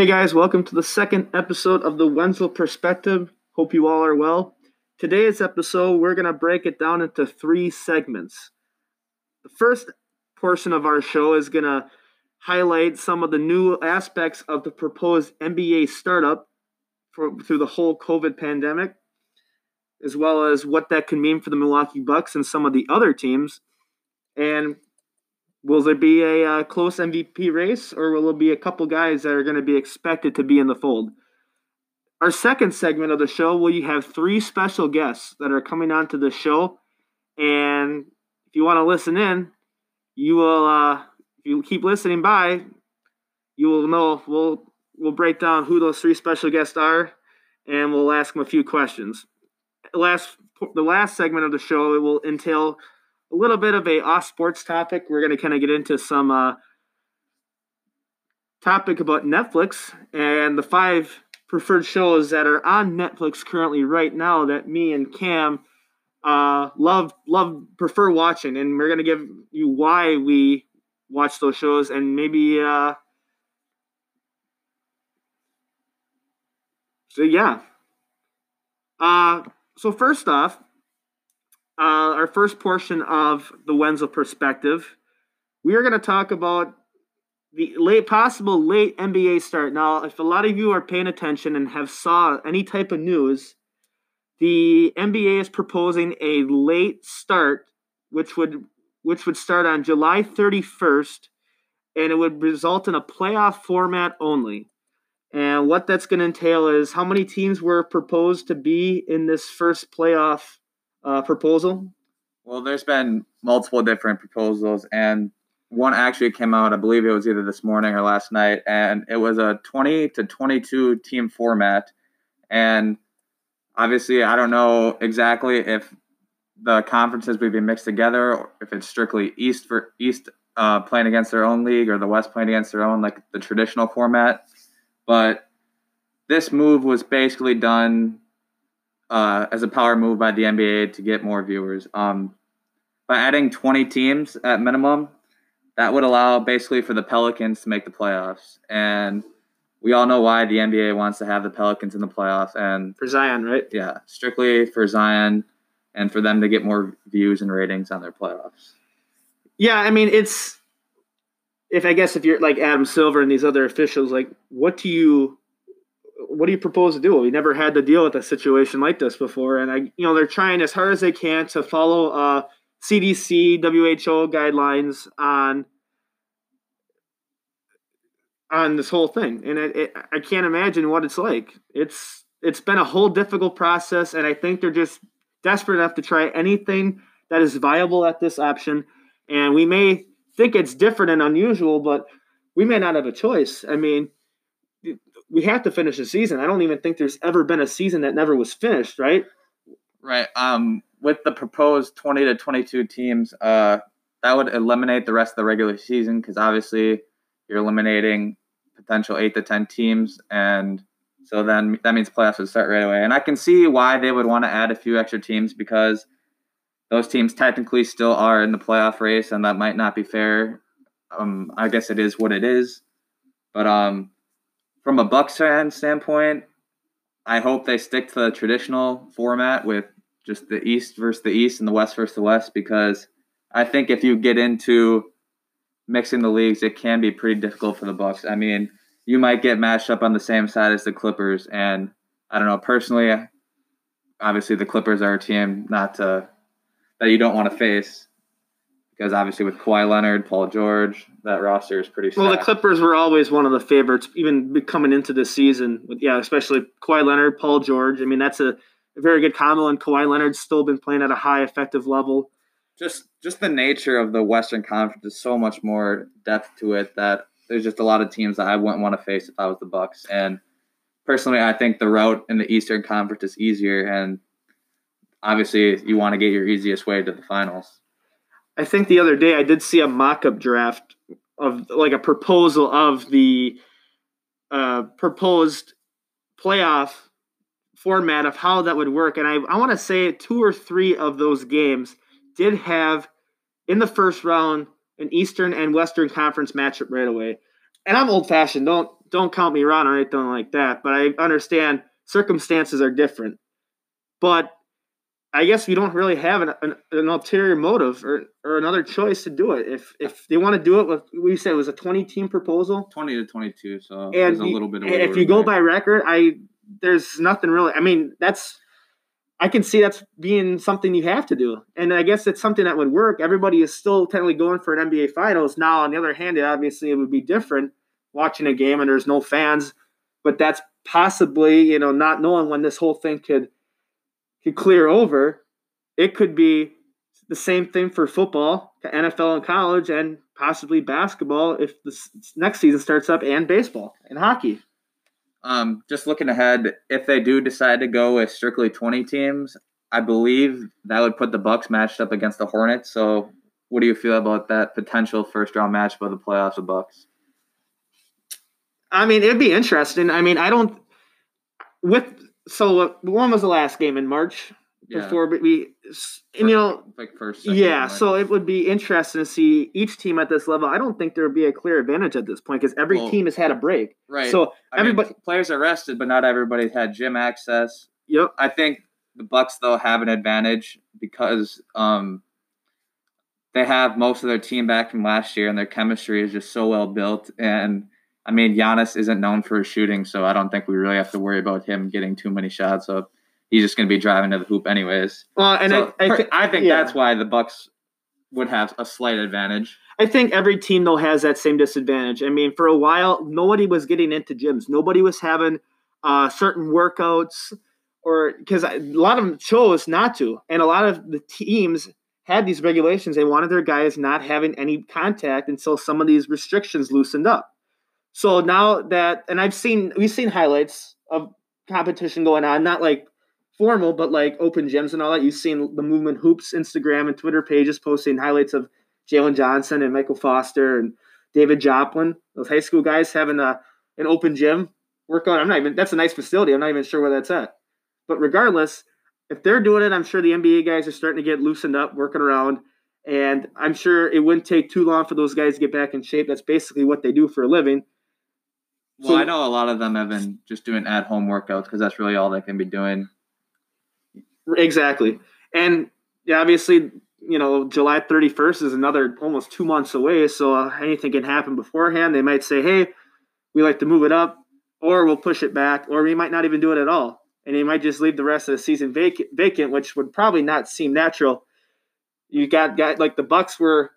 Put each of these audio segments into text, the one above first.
Hey guys, welcome to the second episode of the Wenzel Perspective. Hope you all are well. Today's episode, we're going to break it down into three segments. The first portion of our show is going to highlight some of the new aspects of the proposed NBA startup for, through the whole COVID pandemic, as well as what that can mean for the Milwaukee Bucks and some of the other teams. And will there be a uh, close MVP race, or will there be a couple guys that are going to be expected to be in the fold? Our second segment of the show, we have three special guests that are coming on to the show. And if you want to listen in, you will, uh, if you keep listening by, you will know we'll we'll break down who those three special guests are, and we'll ask them a few questions. Last the last segment of the show it will entail a little bit of a off sports topic. We're going to kind of get into some uh, topic about Netflix and the five preferred shows that are on Netflix currently right now that me and Cam uh, love love prefer watching, and we're going to give you why we watch those shows and maybe. Uh, so yeah. Uh, so first off, uh, our first portion of the Wenzel perspective, we are going to talk about the late possible late NBA start. Now, if a lot of you are paying attention and have saw any type of news, the NBA is proposing a late start, which would which would start on July 31st, and it would result in a playoff format only. And what that's going to entail is how many teams were proposed to be in this first playoff uh, proposal? Well, there's been multiple different proposals, and one actually came out. I believe it was either this morning or last night, and it was a 20 to 22 team format. And obviously, I don't know exactly if the conferences would be mixed together, or if it's strictly East for East uh, playing against their own league, or the West playing against their own, like the traditional format. But this move was basically done uh, as a power move by the NBA to get more viewers. Um, by adding 20 teams at minimum, that would allow basically for the Pelicans to make the playoffs. And we all know why the NBA wants to have the Pelicans in the playoffs. And for Zion, right? Yeah, strictly for Zion and for them to get more views and ratings on their playoffs. Yeah, I mean, it's if I guess if you're like Adam Silver and these other officials, like, what do you what do you propose to do? We never had to deal with a situation like this before, and I, you know, they're trying as hard as they can to follow uh, CDC, WHO guidelines on on this whole thing, and it, it, I can't imagine what it's like. It's it's been a whole difficult process, and I think they're just desperate enough to try anything that is viable at this option. And we may think it's different and unusual, but we may not have a choice. I mean, we have to finish the season. I don't even think there's ever been a season that never was finished, right? Right. Um, with the proposed 20 to 22 teams, uh, that would eliminate the rest of the regular season because obviously you're eliminating potential eight to 10 teams. And so then that means playoffs would start right away. And I can see why they would want to add a few extra teams because those teams technically still are in the playoff race and that might not be fair. Um, I guess it is what it is. But um, from a Bucks fan standpoint, I hope they stick to the traditional format with just the East versus the East and the West versus the West because I think if you get into mixing the leagues, it can be pretty difficult for the Bucks. I mean, you might get matched up on the same side as the Clippers, and I don't know personally. Obviously, the Clippers are a team not to that you don't want to face because obviously with Kawhi Leonard, Paul George, that roster is pretty. Stacked. Well, the Clippers were always one of the favorites, even coming into this season. With yeah, especially Kawhi Leonard, Paul George. I mean, that's a, a very good combo, and Kawhi Leonard's still been playing at a high effective level. Just just the nature of the Western Conference is so much more depth to it that there's just a lot of teams that I wouldn't want to face if I was the Bucks. And personally, I think the route in the Eastern Conference is easier, and obviously, you want to get your easiest way to the finals. I think the other day I did see a mock-up draft of like a proposal of the uh, proposed playoff format of how that would work, and I I want to say two or three of those games did have in the first round an Eastern and Western Conference matchup right away. And I'm old fashioned. Don't don't count me wrong or anything like that, but I understand circumstances are different. But I guess we don't really have an, an, an, ulterior motive or, or another choice to do it. If if they want to do it with, we said it was a twenty team proposal, twenty to twenty two. So and a little bit. Of if you go there. by record, I there's nothing really. I mean, that's I can see that's being something you have to do, and I guess it's something that would work. Everybody is still technically going for an NBA Finals now. On the other hand, it obviously it would be different watching a game and there's no fans, but that's possibly you know not knowing when this whole thing could could clear over. It could be the same thing for football, NFL and college, and possibly basketball if the next season starts up, and baseball and hockey. Um, just looking ahead, if they do decide to go with strictly 20 teams, I believe that would put the Bucks matched up against the Hornets. So, what do you feel about that potential first round match for the playoffs of Bucks? I mean, it'd be interesting. I mean, I don't with so uh, when was the last game in March? Yeah. Before we, you know, like first. Yeah, so it would be interesting to see each team at this level. I don't think there would be a clear advantage at this point because every well, team has had a break. Right. So I everybody mean, players are rested, but not everybody's had gym access. Yep. I think the Bucks though have an advantage because um, they have most of their team back from last year, and their chemistry is just so well built and I mean, Giannis isn't known for his shooting, so I don't think we really have to worry about him getting too many shots up. He's just going to be driving to the hoop anyways. Well, and so I, I, th- I, think yeah. that's why the Bucks would have a slight advantage. I think every team though has that same disadvantage. I mean, for a while, nobody was getting into gyms. Nobody was having uh, certain workouts, or because a lot of them chose not to, and a lot of the teams had these regulations. They wanted their guys not having any contact until some of these restrictions loosened up. So now that, and I've seen, we've seen highlights of competition going on, not like formal, but like open gyms and all that. You've seen the Movement Hoops Instagram and Twitter pages posting highlights of Jalen Johnson and Michael Foster and David Joplin, those high school guys having a an open gym workout. I'm not even. That's a nice facility. I'm not even sure where that's at. But regardless, if they're doing it, I'm sure the NBA guys are starting to get loosened up, working around. And I'm sure it wouldn't take too long for those guys to get back in shape. That's basically what they do for a living. Well, so, I know a lot of them have been just doing at home workouts because that's really all they can be doing. Exactly. And yeah, obviously, you know, July 31st is another almost two months away. So uh, anything can happen beforehand. They might say, hey, we like to move it up, or we'll push it back, or we might not even do it at all. And they might just leave the rest of the season vacant, vacant which would probably not seem natural. You got, got like the Bucks were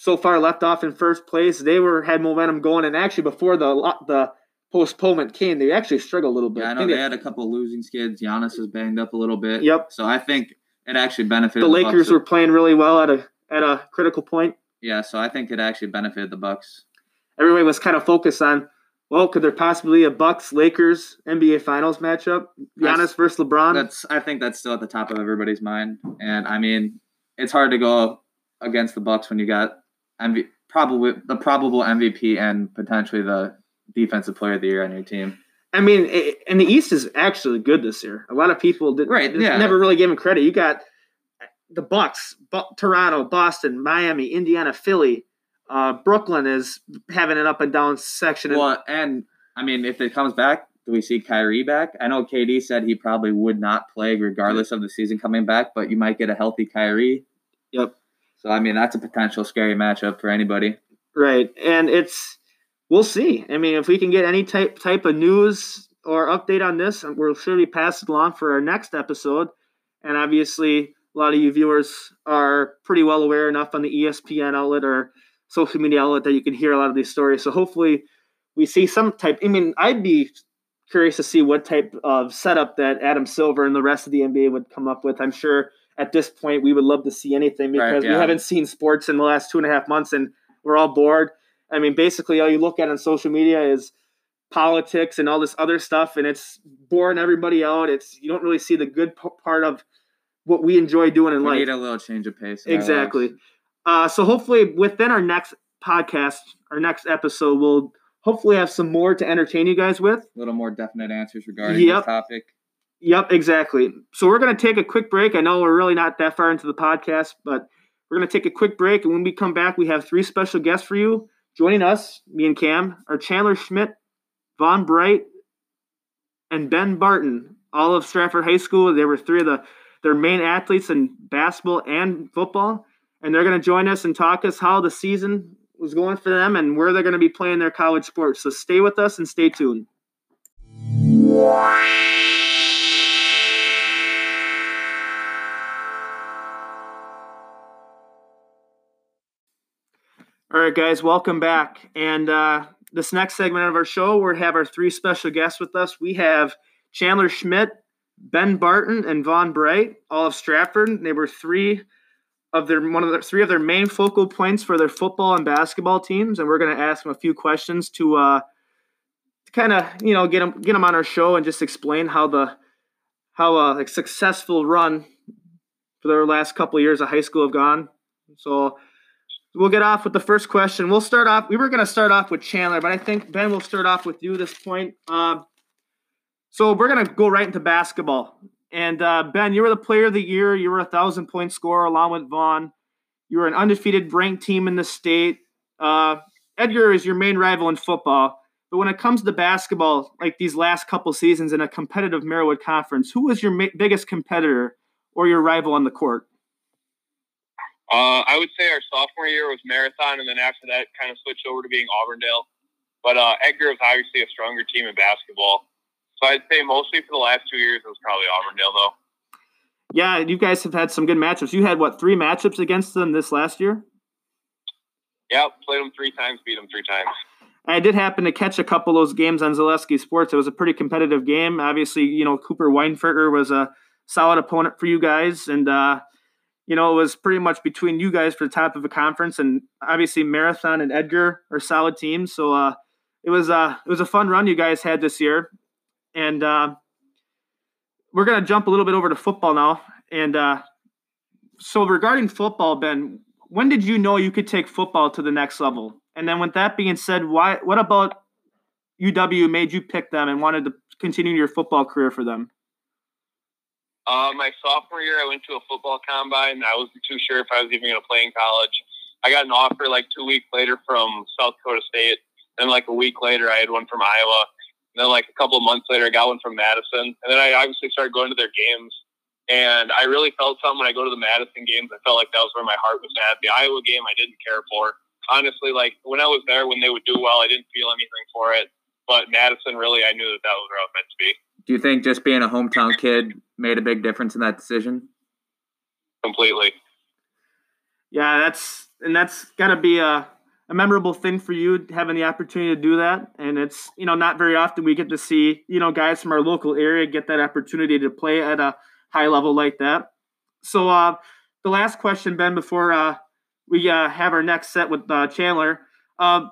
so far left off in first place. They were had momentum going, and actually before the the postponement came, they actually struggled a little bit. Yeah, I know I they, they, had a couple losing skids. Giannis is banged up a little bit. Yep. So I think it actually benefited. The, the Lakers Bucks. were playing really well at a at a critical point. Yeah, so I think it actually benefited the Bucks. Everybody was kind of focused on, well, could there possibly a Bucks Lakers NBA Finals matchup? Giannis that's, versus LeBron. That's I think that's still at the top of everybody's mind, and I mean, it's hard to go against the Bucks when you got MV, probably the probable MVP and potentially the defensive player of the year on your team. I mean, and the East is actually good this year. A lot of people did right, yeah. never really gave him credit. You got the Bucks, Toronto, Boston, Miami, Indiana, Philly. Uh, Brooklyn is having an up and down section. Well, and I mean, if it comes back, do we see Kyrie back? I know KD said he probably would not play regardless of the season coming back, but you might get a healthy Kyrie. Yep. So I mean, that's a potential scary matchup for anybody. Right, and it's we'll see. I mean, if we can get any type type of news or update on this, we'll surely pass it along for our next episode. And obviously, a lot of you viewers are pretty well aware enough on the ESPN outlet or social media outlet that you can hear a lot of these stories. So hopefully, we see some type. I mean, I'd be curious to see what type of setup that Adam Silver and the rest of the NBA would come up with. I'm sure at this point we would love to see anything because right, yeah. we haven't seen sports in the last two and a half months and we're all bored. I mean, basically, all you look at on social media is politics and all this other stuff, and it's boring everybody out. It's you don't really see the good p- part of what we enjoy doing in we life. Need a little change of pace. Exactly. Uh, so hopefully, within our next podcast, our next episode, we'll hopefully have some more to entertain you guys with. A little more definite answers regarding yep. this topic. Yep, exactly. So we're going to take a quick break. I know we're really not that far into the podcast, but we're going to take a quick break. And when we come back, we have three special guests for you. Joining us, me and Cam, are Chandler Schmidt Vaughn Bright, and Ben Barton, all of Stratford High School. They were three of the their main athletes in basketball and football, and they're going to join us and talk us how the season was going for them and where they're going to be playing their college sports. So stay with us and stay tuned. All right, guys, welcome back. And uh, this next segment of our show, we have our three special guests with us. We have Chandler Schmidt, Ben Barton, and Vaughn Bright, all of Stratford. They were three of their one of the three of their main focal points for their football and basketball teams, and we're going to ask them a few questions to uh, to kind of you know get them get them on our show and just explain how the how a, a successful run for their last couple years of high school have gone. So we'll get off with the first question. We'll start off. We were going to start off with Chandler, but I think Ben will start off with you this point. Uh, so we're going to go right into basketball. And uh, Ben, you were the player of the year. You were a thousand point scorer along with Vaughn. You were an undefeated ranked team in the state. Uh, Edgar is your main rival in football. But when it comes to basketball, like these last couple seasons in a competitive Marawood conference, who was your ma- biggest competitor or your rival on the court? Uh, I would say our sophomore year was Marathon, and then after that, kind of switched over to being Auburndale. But uh, Edgar was obviously a stronger team in basketball. So I'd say mostly for the last two years, it was probably Auburndale, though. Yeah, you guys have had some good matchups. You had, what, three matchups against them this last year? Yeah, played them three times, beat them three times. I did happen to catch a couple of those games on Zaleski Sports. It was a pretty competitive game. Obviously, you know, Cooper Weinferger was a solid opponent for you guys. And, uh, you know, it was pretty much between you guys for the top of the conference. And obviously, Marathon and Edgar are solid teams. So uh, it was uh, it was a fun run you guys had this year. And uh, we're to jump a little bit over to football now. And uh, so, regarding football, Ben, when did you know you could take football to the next level? And then, with that being said, why? What about UW made you pick them and wanted to continue your football career for them? Uh, my sophomore year, I went to a football combine. I wasn't too sure if I was even going to play in college. I got an offer like two weeks later from South Dakota State. Then, like a week later, I had one from Iowa. And then, like a couple of months later, I got one from Madison. And then I obviously started going to their games. And I really felt something when I go to the Madison games. I felt like that was where my heart was at. The Iowa game, I didn't care for. Honestly, like when I was there, when they would do well, I didn't feel anything for it. But Madison, really, I knew that that was where I was meant to be. Do you think just being a hometown kid made a big difference in that decision? Completely. Yeah, that's and that's got to be a a memorable thing for you having the opportunity to do that. And it's, you know, not very often we get to see, you know, guys from our local area get that opportunity to play at a high level like that. So, uh, the last question, Ben, before uh, we uh, have our next set with uh, Chandler, uh,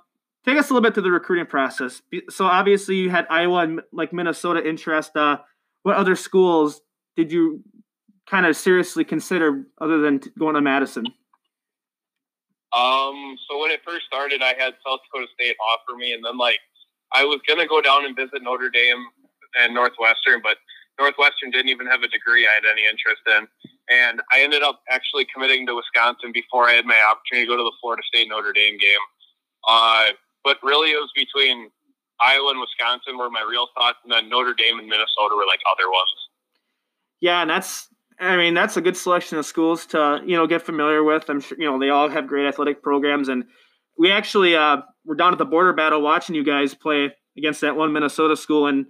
take us a little bit to the recruiting process. So, obviously, you had Iowa and like Minnesota interest. Uh, what other schools did you kind of seriously consider other than going to Madison? Um, so when it first started, I had South Dakota State offer me, and then like I was gonna go down and visit Notre Dame and Northwestern, but Northwestern didn't even have a degree I had any interest in, and I ended up actually committing to Wisconsin before I had my opportunity to go to the Florida State Notre Dame game. Uh, but really, it was between Iowa and Wisconsin were my real thoughts, and then Notre Dame and Minnesota were like other ones. Yeah, and that's I mean, that's a good selection of schools to you know get familiar with. I'm sure you know they all have great athletic programs, and we actually uh, were down at the border battle watching you guys play against that one Minnesota school, and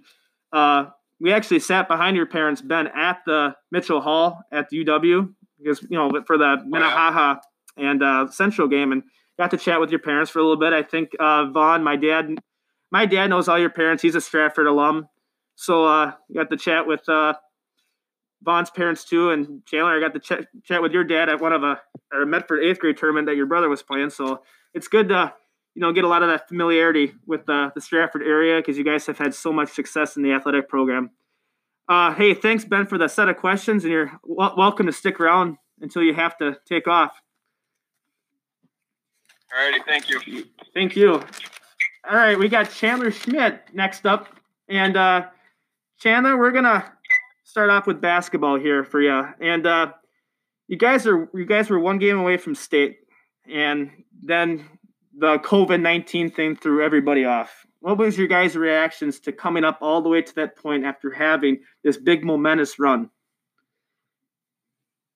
uh, we actually sat behind your parents, Ben, at the Mitchell Hall at the UW because you know for the Minnehaha and uh, Central game, and got to chat with your parents for a little bit. I think uh, Vaughn, my dad, my dad knows all your parents. He's a Stratford alum, so uh, got to chat with uh, Vaughn's parents too, and Chandler. I got to chat, chat with your dad at one of a, a Medford eighth grade tournament that your brother was playing. So it's good to you know get a lot of that familiarity with uh, the Stratford area because you guys have had so much success in the athletic program. Uh, hey, thanks Ben for the set of questions, and you're w- welcome to stick around until you have to take off. Alrighty, thank you. Thank you. All right, we got Chandler Schmidt next up, and uh, Chandler, we're gonna start off with basketball here for you. And uh, you guys are you guys were one game away from state, and then the COVID nineteen thing threw everybody off. what was your guys' reactions to coming up all the way to that point after having this big momentous run?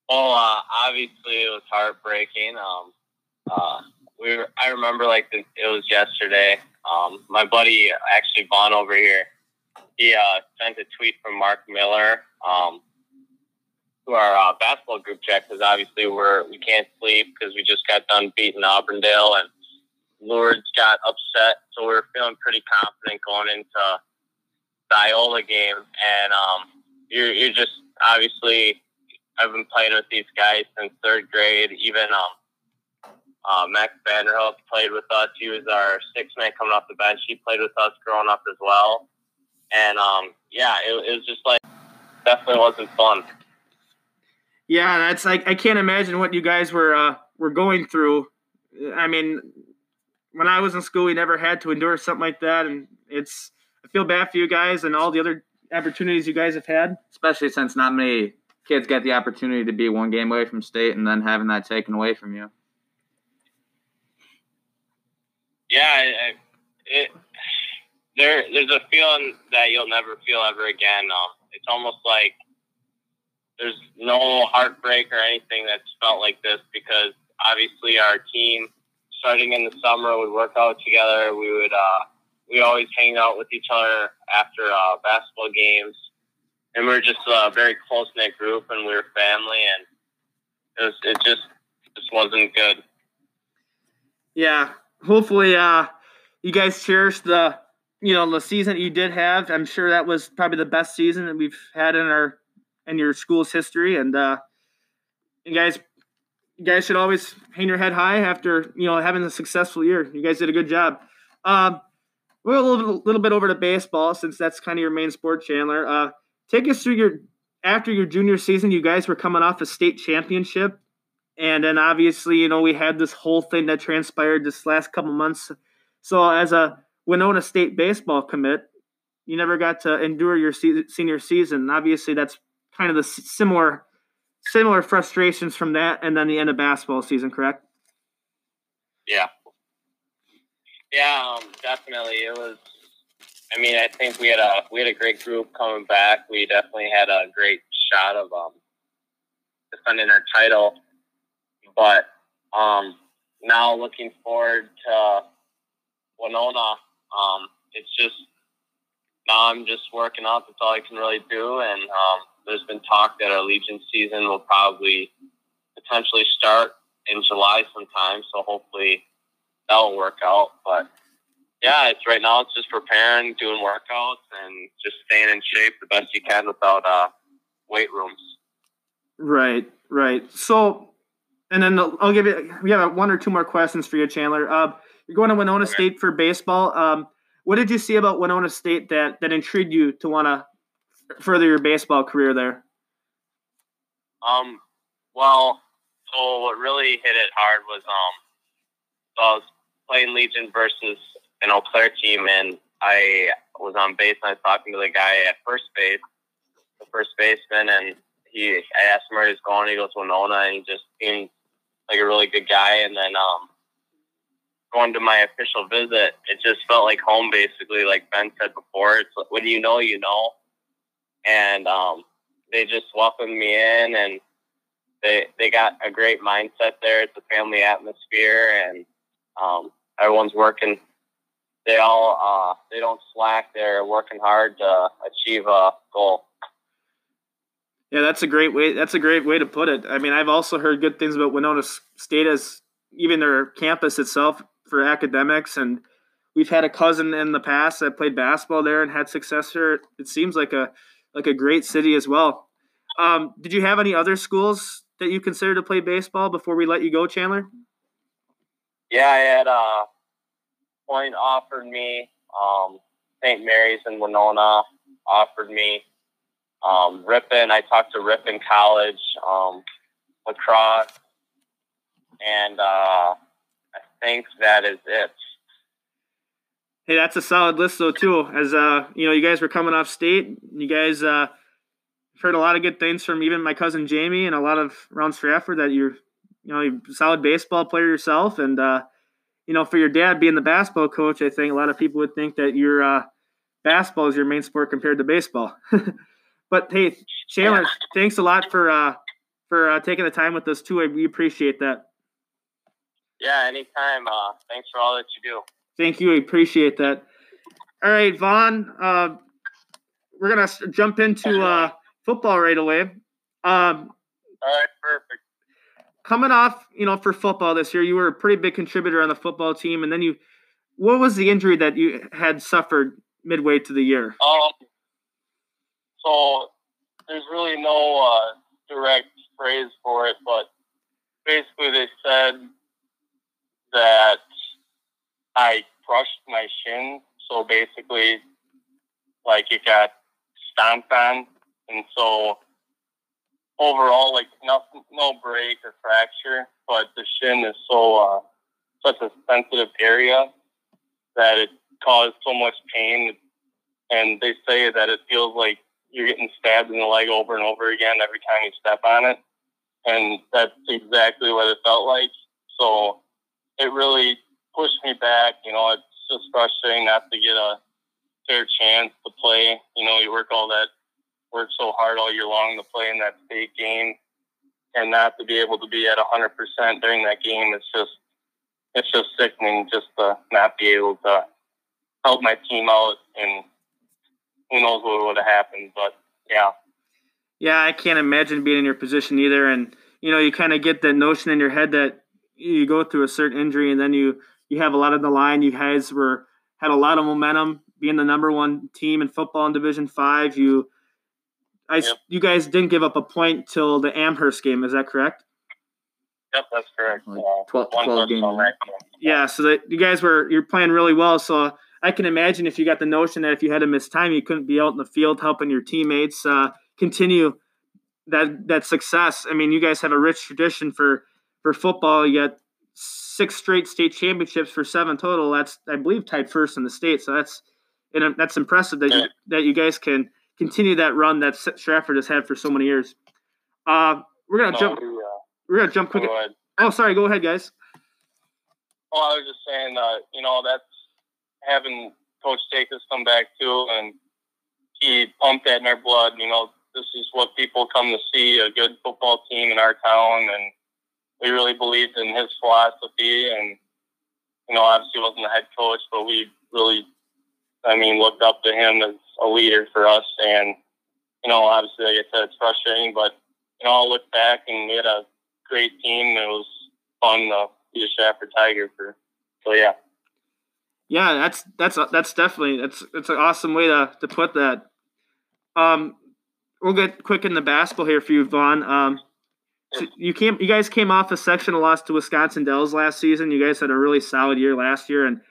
Well, uh, obviously it was heartbreaking. Um, uh, we were, I remember like the, it was yesterday. Um, my buddy actually Vaughn over here, he uh, sent a tweet from Mark Miller um, to our uh, basketball group chat because obviously we're we can't sleep because we just got done beating Auburndale and Lourdes got upset, so we are feeling pretty confident going into the Iola game. And um, you're you're just obviously I've been playing with these guys since third grade. Even um, uh, Max Vanderhook played with us. He was our sixth man coming off the bench. He played with us growing up as well. And um, yeah, it, it was just like definitely wasn't fun. Yeah, that's like I can't imagine what you guys were uh, were going through. I mean, when I was in school, we never had to endure something like that, and it's I feel bad for you guys and all the other opportunities you guys have had. Especially since not many kids get the opportunity to be one game away from state and then having that taken away from you. Yeah, it, there there's a feeling that you'll never feel ever again. It's almost like there's no heartbreak or anything that's felt like this because obviously our team starting in the summer would work out together. We would uh, we always hang out with each other after uh, basketball games, and we are just a very close knit group, and we were family, and it was it just just wasn't good. Yeah, hopefully, uh, you guys cherish the you know the season you did have. I'm sure that was probably the best season that we've had in our in your school's history, and uh, you guys you guys should always hang your head high after you know having a successful year. You guys did a good job. Um, we're a little, little bit over to baseball since that's kind of your main sport, Chandler. Uh, take us through your after your junior season. You guys were coming off a state championship, and then obviously you know we had this whole thing that transpired this last couple months. So as a Winona State baseball commit, you never got to endure your se- senior season. Obviously, that's kind of the similar similar frustrations from that and then the end of basketball season, correct? Yeah. Yeah, um, definitely. It was. I mean, I think we had a we had a great group coming back. We definitely had a great shot of um, defending our title, but um, now looking forward to Winona. Um, it's just now I'm just working out. That's all I can really do, and um, there's been talk that our Legion season will probably potentially start in July sometime. So hopefully that will work out. But yeah, it's right now. It's just preparing, doing workouts, and just staying in shape the best you can without uh, weight rooms. Right, right. So, and then I'll give you. We have one or two more questions for you, Chandler. Uh, you're going to Winona okay. State for baseball. Um, what did you see about Winona State that that intrigued you to want to further your baseball career there? Um, well, so what really hit it hard was um, so I was playing Legion versus an Eau Claire team, and I was on base and I was talking to the guy at first base, the first baseman, and he I asked him where he's going. He goes to Winona, and he just seemed like a really good guy. And then um, going to my official visit, it just felt like home, basically. Like Ben said before, it's like, when you know, you know and um, they just welcomed me in, and they they got a great mindset there. It's a family atmosphere, and um, everyone's working. They all uh, they don't slack. They're working hard to achieve a goal. Yeah, that's a great way. That's a great way to put it. I mean, I've also heard good things about Winona State as even their campus itself for academics, and we've had a cousin in the past that played basketball there and had success there. It seems like a like a great city as well. Um, did you have any other schools that you consider to play baseball before we let you go, Chandler? Yeah, I had uh, Point offered me. Um, St. Mary's in Winona offered me. Um, Ripon, I talked to Ripon College, um, La Crosse, and uh, I think that is it. Hey, that's a solid list though too. As uh, you know, you guys were coming off state. You guys uh, heard a lot of good things from even my cousin Jamie and a lot of around Stratford that you're, you know, you're a solid baseball player yourself, and uh, you know, for your dad being the basketball coach, I think a lot of people would think that your uh, basketball is your main sport compared to baseball. but hey, Chandler, thanks a lot for uh, for uh, taking the time with us too. We appreciate that. Yeah, anytime. Uh, thanks for all that you do. Thank you. We appreciate that. All right, Vaughn. Uh, we're gonna jump into uh, football right away. Um, all right, perfect. Coming off, you know, for football this year, you were a pretty big contributor on the football team, and then you, what was the injury that you had suffered midway to the year? Um, so there's really no uh, direct phrase for it, but basically they said that I crushed my shin. So basically, like it got stomped on, and so overall, like nothing, no break or fracture, but the shin is so uh, such a sensitive area that it caused so much pain, and they say that it feels like you're getting stabbed in the leg over and over again every time you step on it, and that's exactly what it felt like. So it really pushed me back. You know, it's just frustrating not to get a fair chance to play. You know, you work all that, work so hard all year long to play in that state game, and not to be able to be at hundred percent during that game. It's just, it's just sickening just to not be able to help my team out, and who knows what would have happened. But yeah. Yeah, I can't imagine being in your position either, and you know, you kind of get that notion in your head that you go through a certain injury and then you you have a lot of the line. You guys were had a lot of momentum, being the number one team in football in Division Five. You, I, yep. you guys didn't give up a point till the Amherst game. Is that correct? Yep, that's correct. Like uh, 12, 12 game. Yeah, so that you guys were you're playing really well. So I can imagine if you got the notion that if you had to miss time, you couldn't be out in the field helping your teammates uh, continue that that success. I mean, you guys have a rich tradition for for football. You got six straight state championships for seven total. That's I believe tied first in the state. So that's and that's impressive that you, that you guys can continue that run that Stratford has had for so many years. Uh, we're gonna no, jump. We, uh, we're gonna jump quick. Go oh, sorry. Go ahead, guys. Oh, I was just saying, uh, you know, that's having Coach Jacobs come back too, and he pumped that in our blood. You know, this is what people come to see—a good football team in our town, and we really believed in his philosophy, and you know, obviously wasn't the head coach, but we really, I mean, looked up to him as a leader for us. And you know, obviously, like I said, it's frustrating, but you know, I'll look back and we had a great team. It was fun to be a Stratford Tiger for. So yeah. Yeah, that's that's that's definitely that's it's an awesome way to, to put that. Um, we'll get quick in the basketball here for you, Vaughn. Um, so you came, you guys came off a sectional loss to Wisconsin Dells last season. You guys had a really solid year last year, and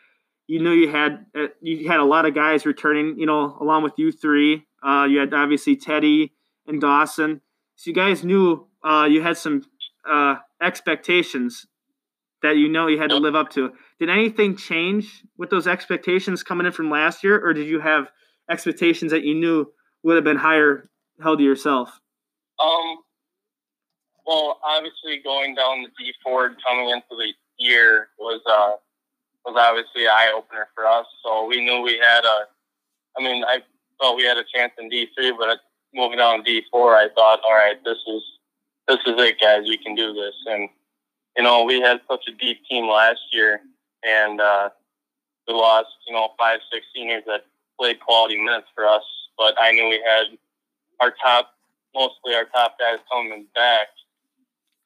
you knew you had uh, you had a lot of guys returning. You know, along with you three, uh, you had obviously Teddy and Dawson. So you guys knew uh, you had some uh, expectations that you know you had to live up to. Did anything change with those expectations coming in from last year, or did you have expectations that you knew would have been higher held to yourself? Um, well, obviously going down the D four coming into the year was uh, was obviously an eye opener for us. So we knew we had a. I mean, I thought we had a chance in D three, but moving down D four, I thought, all right, this is this is it, guys. We can do this. And you know, we had such a deep team last year, and uh, we lost, you know, five, six seniors that played quality minutes for us. But I knew we had our top, mostly our top guys coming back,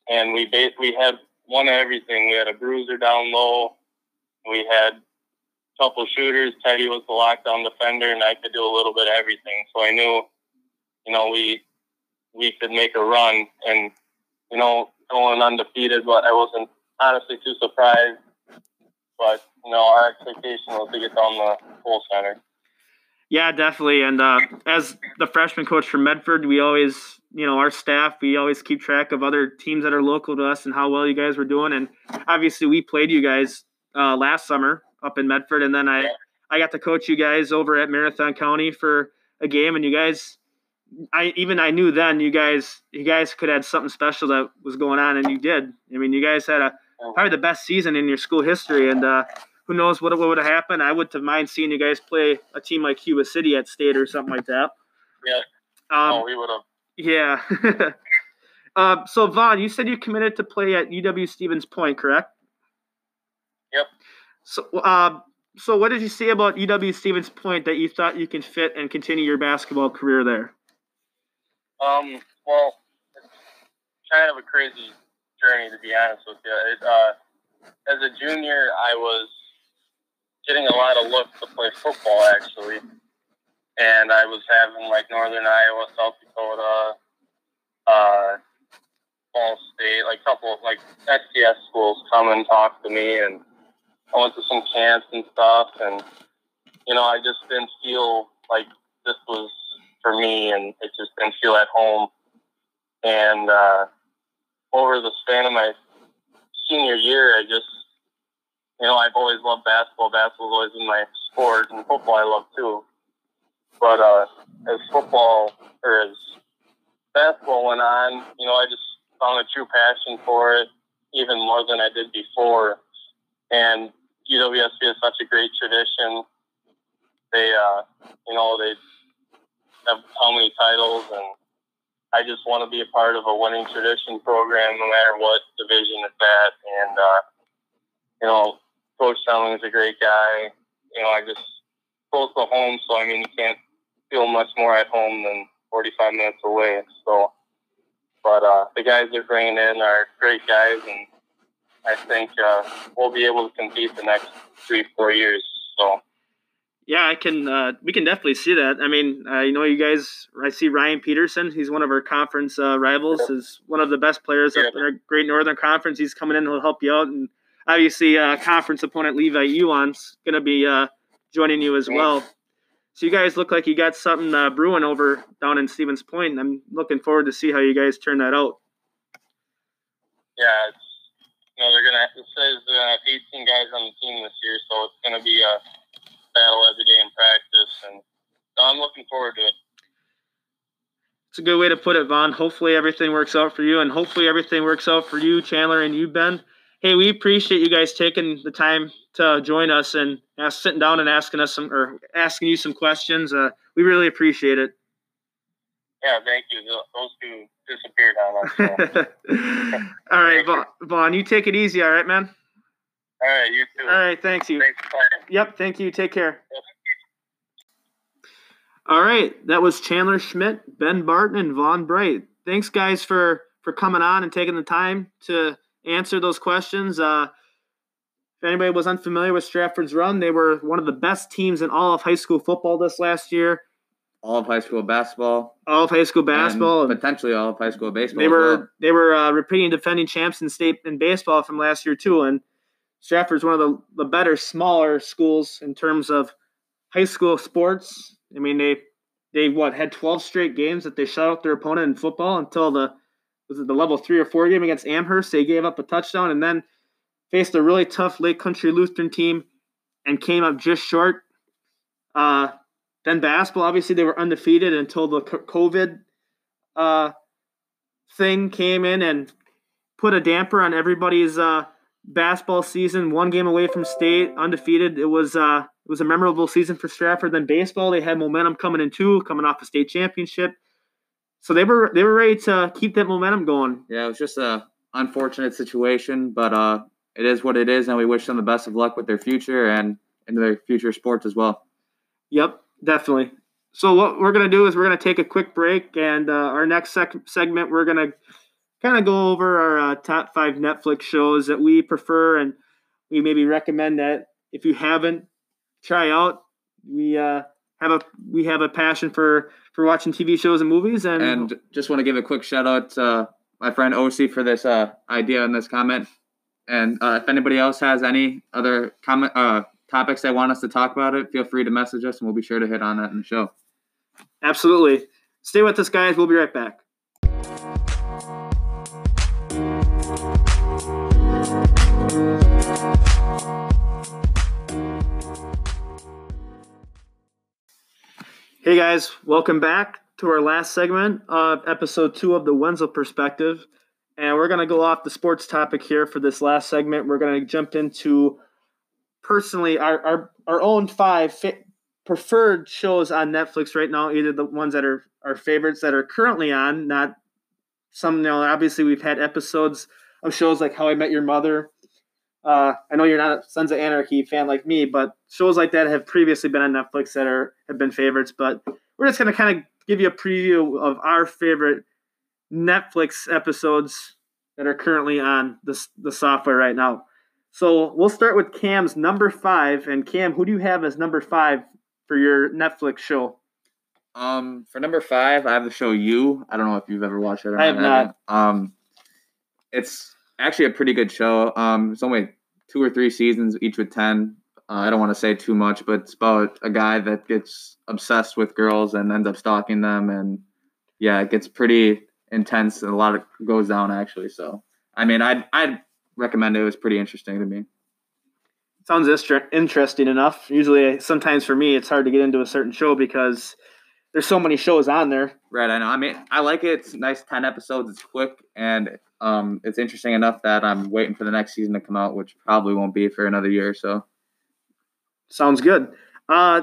and we we had one of everything. We had a bruiser down low. We had a couple shooters. Teddy was the lockdown defender, and I could do a little bit of everything. So I knew, you know, we we could make a run, and you know, going undefeated. But I wasn't honestly too surprised. But you know, our expectation was to get down the full center. Yeah, definitely. And uh, as the freshman coach for Medford, we always, you know, our staff, we always keep track of other teams that are local to us and how well you guys were doing. And obviously, we played you guys uh, last summer up in Medford, and then I, I got to coach you guys over at Marathon County for a game, and you guys, I even I knew then you guys, you guys could have something special that was going on, and you did. I mean, you guys had a probably the best season in your school history. And uh, who knows what, what would have happened? I wouldn't have mind seeing you guys play a team like Cuba City at state or something like that. Yeah. Um, oh, we would have. Yeah. uh, so Vaughn, you said you committed to play at UW Stevens Point, correct? Yep. So, uh, so what did you see about UW Stevens Point that you thought you can fit and continue your basketball career there? Um. Well, it's kind of a crazy journey to be honest with you. It, uh, as a junior, I was getting a lot of looks to play football actually, and I was having like Northern Iowa, South Dakota, uh, Ball State, like a couple of like FCS schools come and talk to me, and I went to some camps and stuff, and you know I just didn't feel like this was for me, and it just didn't feel at home. And uh, over the span of my senior year, I just you know I've always loved basketball. Basketball's always been my sport, and football I love too. But uh, as football or as basketball went on, you know, I just found a true passion for it, even more than I did before. And UWSP is such a great tradition. They, uh, you know, they how many titles, and I just want to be a part of a winning tradition program, no matter what division it's at. And uh, you know, Coach Semling's a great guy. You know, I just close to home, so I mean, you can't feel much more at home than 45 minutes away. So, but uh, the guys they're bringing in are great guys, and I think uh, we'll be able to compete the next three, four years. So. Yeah, I can. Uh, we can definitely see that. I mean, you know, you guys. I see Ryan Peterson. He's one of our conference uh, rivals. Is one of the best players Yeah. up in our Great Northern Conference. He's coming in. He'll help you out, and obviously, uh, conference opponent Levi Yuan's going to be uh, joining you as well. So you guys look like you got something uh, brewing over down in Stevens Point. I'm looking forward to see how you guys turn that out. yeah, it's you know they're gonna. It says uh, 18 guys on the team this year, so it's gonna be a battle every day in practice, and I'm looking forward to it. It's a good way to put it, Vaughn. Hopefully everything works out for you, and hopefully everything works out for you, Chandler, and you, Ben. Hey, we appreciate you guys taking the time to join us and ask, sitting down and asking us some or asking you some questions. Uh, we really appreciate it. Yeah, thank you. Those two disappeared on us. So. all right, Vaughn, Vaughn, you take it easy. All right, man. All right, you too. All right, thanks you. Thanks. Yep, thank you. Take care. All right, that was Chandler Schmidt, Ben Barton, and Vaughn Bright. Thanks, guys, for for coming on and taking the time to answer those questions. Uh, if anybody was unfamiliar with Stratford's run, they were one of the best teams in all of high school football this last year, All of high school basketball, all of high school basketball. and and potentially all of high school baseball. they were well. they were uh, repeating defending champs in state in baseball from last year too. And Stratford's one of the, the better smaller schools in terms of high school sports. I mean they they what had 12 straight games that they shut out their opponent in football until the was it the level three or four game against Amherst. They gave up a touchdown and then faced a really tough Lake Country Lutheran team and came up just short. Uh, then basketball, obviously they were undefeated until the COVID uh, thing came in and put a damper on everybody's uh, basketball season. One game away from state, undefeated. It was uh, it was a memorable season for Stratford. Then baseball, they had momentum coming in too, coming off a state championship. So they were they were ready to keep that momentum going. Yeah, it was just a unfortunate situation, but uh, it is what it is, and we wish them the best of luck with their future and into their future sports as well. Yep, definitely. So what we're gonna do is we're gonna take a quick break, and uh, our next sec- segment we're gonna kind of go over our uh, top five Netflix shows that we prefer, and we maybe recommend that if you haven't try out. We uh, have a we have a passion for for watching TV shows and movies, and, And just want to give a quick shout out to my friend OC for this uh, idea and this comment. And uh, if anybody else has any other comment uh, topics they want us to talk about it, feel free to message us, and we'll be sure to hit on that in the show. absolutely stay with us, guys. We'll be right back. Hey guys, welcome back to our last segment of episode two of the Wenzel Perspective. and we're gonna go off the sports topic here for this last segment. We're gonna jump into personally our our, our own five fi- preferred shows on Netflix right now. Either the ones that are our favorites that are currently on, not some. You know, obviously we've had episodes of shows like How I Met Your Mother. Uh, I know you're not a Sons of Anarchy fan like me, but shows like that have previously been on Netflix that are have been favorites. But we're just gonna kind of give you a preview of our favorite Netflix episodes that are currently on the, the software right now. So we'll start with Cam's number five. And Cam, who do you have as number five for your Netflix show? Um, for number five, I have the show You. I don't know if you've ever watched it. Or I have not. Um, it's actually a pretty good show. Um, it's only two or three seasons, each with ten. Uh, I don't want to say too much, but it's about a guy that gets obsessed with girls and ends up stalking them, and yeah, it gets pretty intense and a lot of goes down actually. So, I mean, I'd I'd recommend it. It was pretty interesting to me. Sounds interesting enough. Usually, sometimes for me, it's hard to get into a certain show because there's so many shows on there. Right, I know. I mean, I like it. It's nice, ten episodes. It's quick and um, it's interesting enough that I'm waiting for the next season to come out, which probably won't be for another year or so. Sounds good. Uh,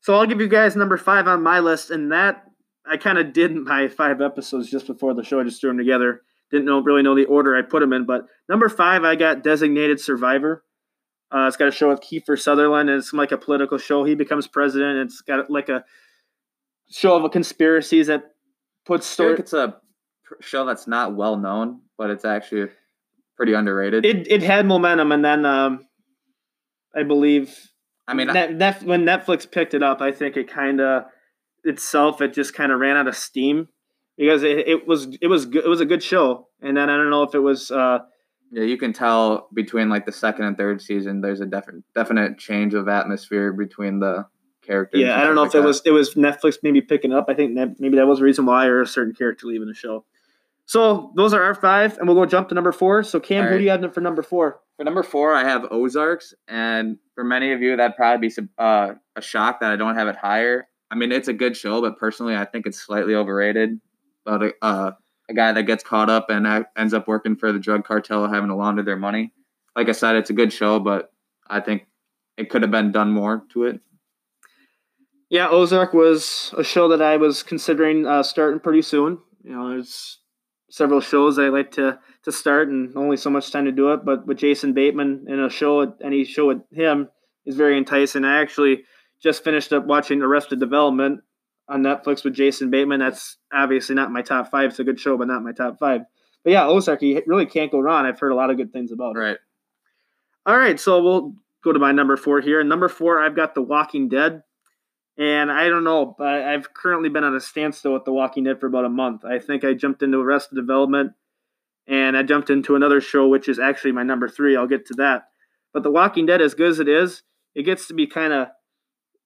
so I'll give you guys number five on my list, and that I kind of did my five episodes just before the show. I just threw them together. Didn't know really know the order I put them in, but number five I got Designated Survivor. Uh, it's got a show with Kiefer Sutherland. And it's like a political show. He becomes president. It's got like a show of a conspiracies that puts story. it's a show that's not well known, but it's actually pretty underrated. It it had momentum, and then um, I believe I mean, Net, Net, when Netflix picked it up, I think it kind of itself it just kind of ran out of steam because it, it was it was good, it was a good show, and then I don't know if it was uh, yeah, you can tell between like the second and third season, there's a definite definite change of atmosphere between the characters. yeah I don't know if stuff it was it was Netflix maybe picking it up. I think that maybe that was the reason why or a certain character leaving the show. So those are our five, and we'll go jump to number four. So Cam, All who do you have for number four? For number four, I have Ozarks, and for many of you, that'd probably be some- uh, a shock that I don't have it higher. I mean, it's a good show, but personally, I think it's slightly overrated. But a, uh, a guy that gets caught up and ends up working for the drug cartel, having to launder their money. Like I said, it's a good show, but I think it could have been done more to it. Yeah, Ozark was a show that I was considering uh, starting pretty soon. You know, there's several shows I like to to start, and only so much time to do it. But with Jason Bateman in a show, any show with him is very enticing. I actually just finished up watching Arrested Development on Netflix with Jason Bateman. That's obviously not my top five. It's a good show, but not my top five. But yeah, Ozark, you really can't go wrong. I've heard a lot of good things about it. Right. All right, so we'll go to my number four here. And number four, I've got The Walking Dead. And I don't know, but I've currently been on a standstill with The Walking Dead for about a month. I think I jumped into Arrested Development and I jumped into another show, which is actually my number three. I'll get to that. But The Walking Dead, as good as it is, it gets to be kind of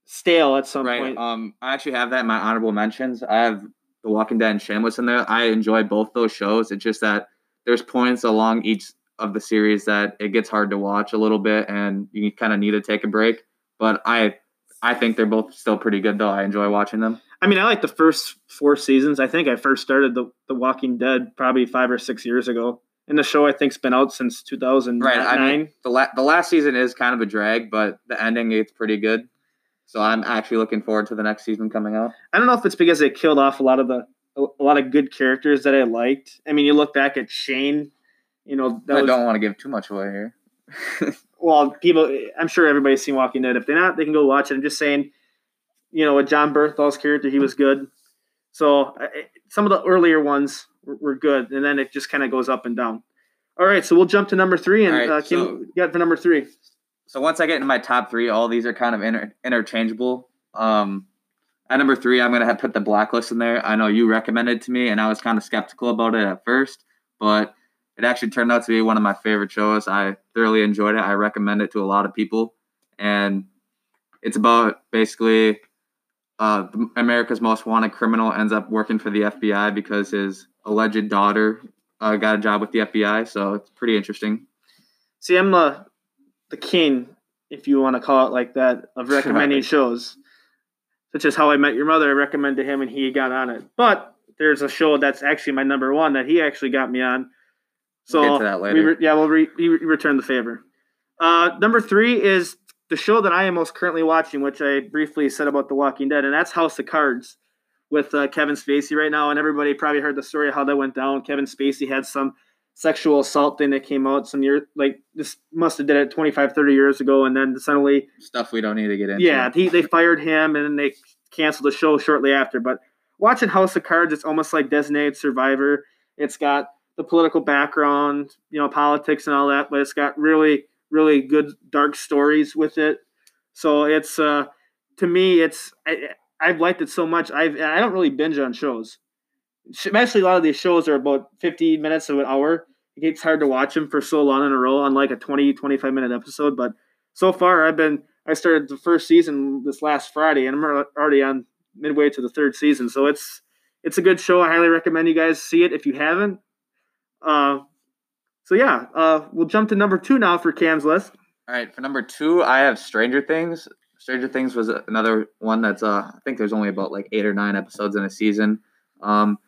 stale at some Right. point. Um, I actually have that in my honorable mentions. I have The Walking Dead and Shameless in there. I enjoy both those shows. It's just that there's points along each of the series that it gets hard to watch a little bit, and you kind of need to take a break. But I, I think they're both still pretty good, though. I enjoy watching them. I mean, I like the first four seasons. I think I first started The, the Walking Dead probably five or six years ago. And the show, I think, has been out since 2009. Right. I mean, the la- the last season is kind of a drag, but the ending it's pretty good. So I'm actually looking forward to the next season coming out. I don't know if it's because they killed off a lot of the a lot of good characters that I liked. I mean, you look back at Shane, you know, that I was don't want to give too much away here. well, people. I'm sure everybody's seen Walking Dead. If they're not, they can go watch it. I'm just saying, you know, with Jon Bernthal's character, he was good. So I- some of the earlier ones were, were good, and then it just kind of goes up and down. All right, so we'll jump to number three, and right, uh, Kim, so- got for number three. so once I get into my top three, all these are kind of inter- interchangeable. Um, at number three, I'm gonna have put the blacklist in there. I know you recommended to me, and I was kind of skeptical about it at first, but it actually turned out to be one of my favorite shows. I thoroughly enjoyed it. I recommend it to a lot of people, and it's about basically uh, America's most wanted criminal ends up working for the FBI because his alleged daughter uh, got a job with the FBI. So it's pretty interesting. See, I'm uh, the king, if you want to call it like that, of recommending shows, such as How I Met Your Mother. I recommend to him, and he got on it. But there's a show that's actually my number one that he actually got me on, So We'll get to that we re- yeah, we'll re- we return the favor. Uh, number three is the show that I am most currently watching, which I briefly said about The Walking Dead, and that's House of Cards with uh, Kevin Spacey right now. And everybody probably heard the story of how that went down. Kevin Spacey had some sexual assault thing that came out some year like this must have did it 25 30 years ago and then suddenly Stuff we don't need to get into. yeah, he, they fired him and then they canceled the show shortly after. But watching House of Cards, it's almost like Designated Survivor. It's got the political background, you know, politics and all that, but it's got really, really good dark stories with it. So it's uh, to me, it's I, I've liked it so much. I've I don't really binge on shows. Especially a lot of these shows are about 50 minutes to an hour. It gets hard to watch them for so long in a row on like a 20, 25 minute episode. But so far, I've been I started the first season this last Friday, and I'm already on midway to the third season. So it's it's a good show. I highly recommend you guys see it if you haven't. Uh, so yeah, uh, we'll jump to number two now for Cam's list. All right, for number two, I have Stranger Things. Stranger Things was another one that's uh, I think there's only about like eight or nine episodes in a season. Um,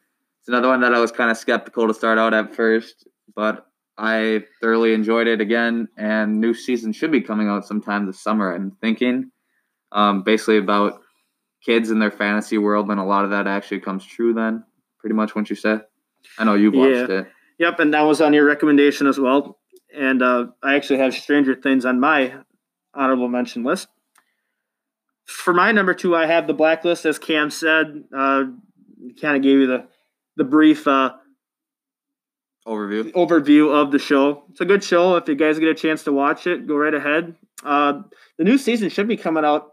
it's another one that I was kind of skeptical to start out at first, but I thoroughly enjoyed it again. And new season should be coming out sometime this summer. I'm thinking, um, basically about kids in their fantasy world, and a lot of that actually comes true. Then, pretty much what you said. I know you've watched it. Yep, and that was on your recommendation as well. And uh, I actually have Stranger Things on my honorable mention list. For my number two, I have the Blacklist, as Cam said. Uh, kind of gave you the the brief uh, Overview. overview of the show. It's a good show. If you guys get a chance to watch it, go right ahead. Uh, the new season should be coming out.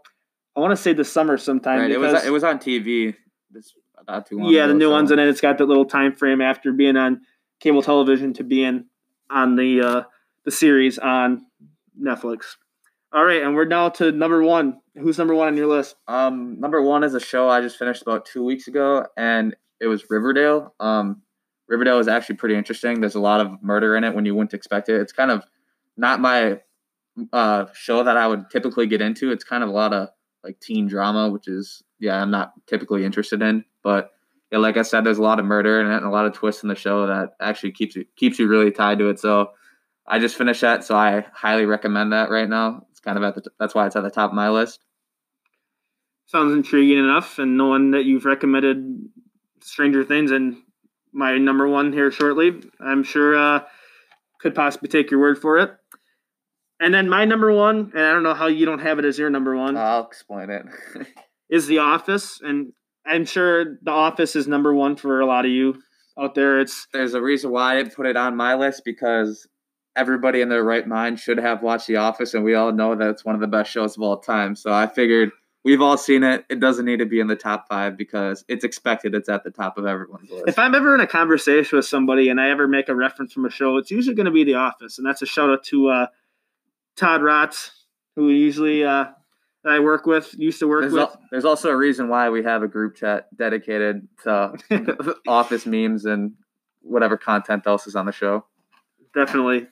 I want to say this summer sometime. Right, it was it was on TV. This not too long. yeah, the new so- ones, and then it's got that little time frame after being on cable television to being on the uh, the series on Netflix. All right, and we're now to number one. Who's number one on your list? Um, number one is a show I just finished about two weeks ago, and it was Riverdale. Um, Riverdale is actually pretty interesting. There's a lot of murder in it when you wouldn't expect it. It's kind of not my uh, show that I would typically get into. It's kind of a lot of like teen drama, which is yeah, I'm not typically interested in. But yeah, like I said, there's a lot of murder and a lot of twists in the show that actually keeps you keeps you really tied to it. So I just finished that, so I highly recommend that right now. It's kind of at the that's why it's at the top of my list. Sounds intriguing enough, and knowing that you've recommended Stranger Things and my number one here shortly, I'm sure uh, could possibly take your word for it. And then my number one, and I don't know how you don't have it as your number one. I'll explain it. is The Office, and I'm sure The Office is number one for a lot of you out there. It's There's a reason why I didn't put it on my list because everybody in their right mind should have watched The Office, and we all know that it's one of the best shows of all time. So I figured we've all seen it. It doesn't need to be in the top five because it's expected. It's at the top of everyone's list. if I'm ever in a conversation with somebody and I ever make a reference from a show, it's usually going to be The Office, and that's a shout out to uh, Todd Rotz, who usually uh, that I work with, used to work There's, with. al- there's also a reason why we have a group chat dedicated to Office memes and whatever content else is on the show. Definitely.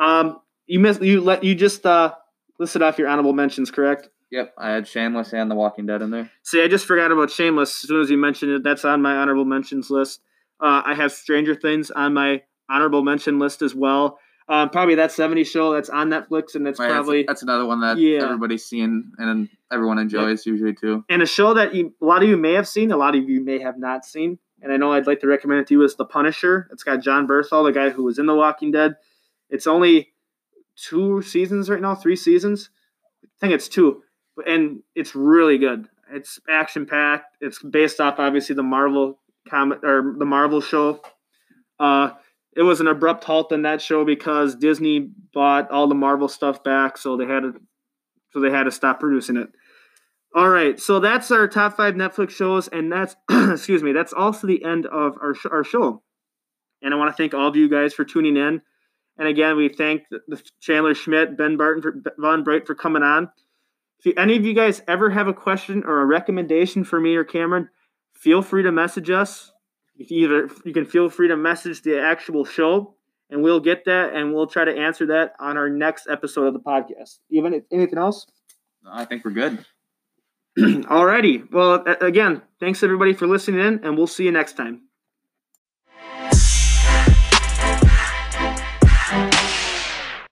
Um, you missed. You let you just uh, listed off your honorable mentions, correct? Yep, I had Shameless and The Walking Dead in there. See, I just forgot about Shameless. As soon as you mentioned it, that's on my honorable mentions list. Uh, I have Stranger Things on my honorable mention list as well. Um, probably that 70s show that's on Netflix, and it's Right, that's- probably that's, another one that Yeah. everybody's seen and everyone enjoys usually too. and a show that you, a lot of you may have seen, a lot of you may have not seen. And I know I'd like to recommend it to you is The Punisher. It's got Jon Bernthal, the guy who was in The Walking Dead. It's only two seasons right now, three seasons. I think it's two, and it's really good. It's action packed. It's based off obviously the Marvel comic or the Marvel show. Uh, it was an abrupt halt in that show because Disney bought all the Marvel stuff back, so they had to, so they had to stop producing it. All right, so that's our top five Netflix shows, and that's excuse me, that's also the end of our sh- our show. And I want to thank all of you guys for tuning in. And again, we thank the, the Chandler Schmidt, Ben Barton, for, Von Bright for coming on. If you, any of you guys ever have a question or a recommendation for me or Cameron, feel free to message us. If you either you can feel free to message the actual show, and we'll get that, and we'll try to answer that on our next episode of the podcast. Even anything else? I think we're good. Alrighty. Well, again, thanks everybody for listening in, and we'll see you next time.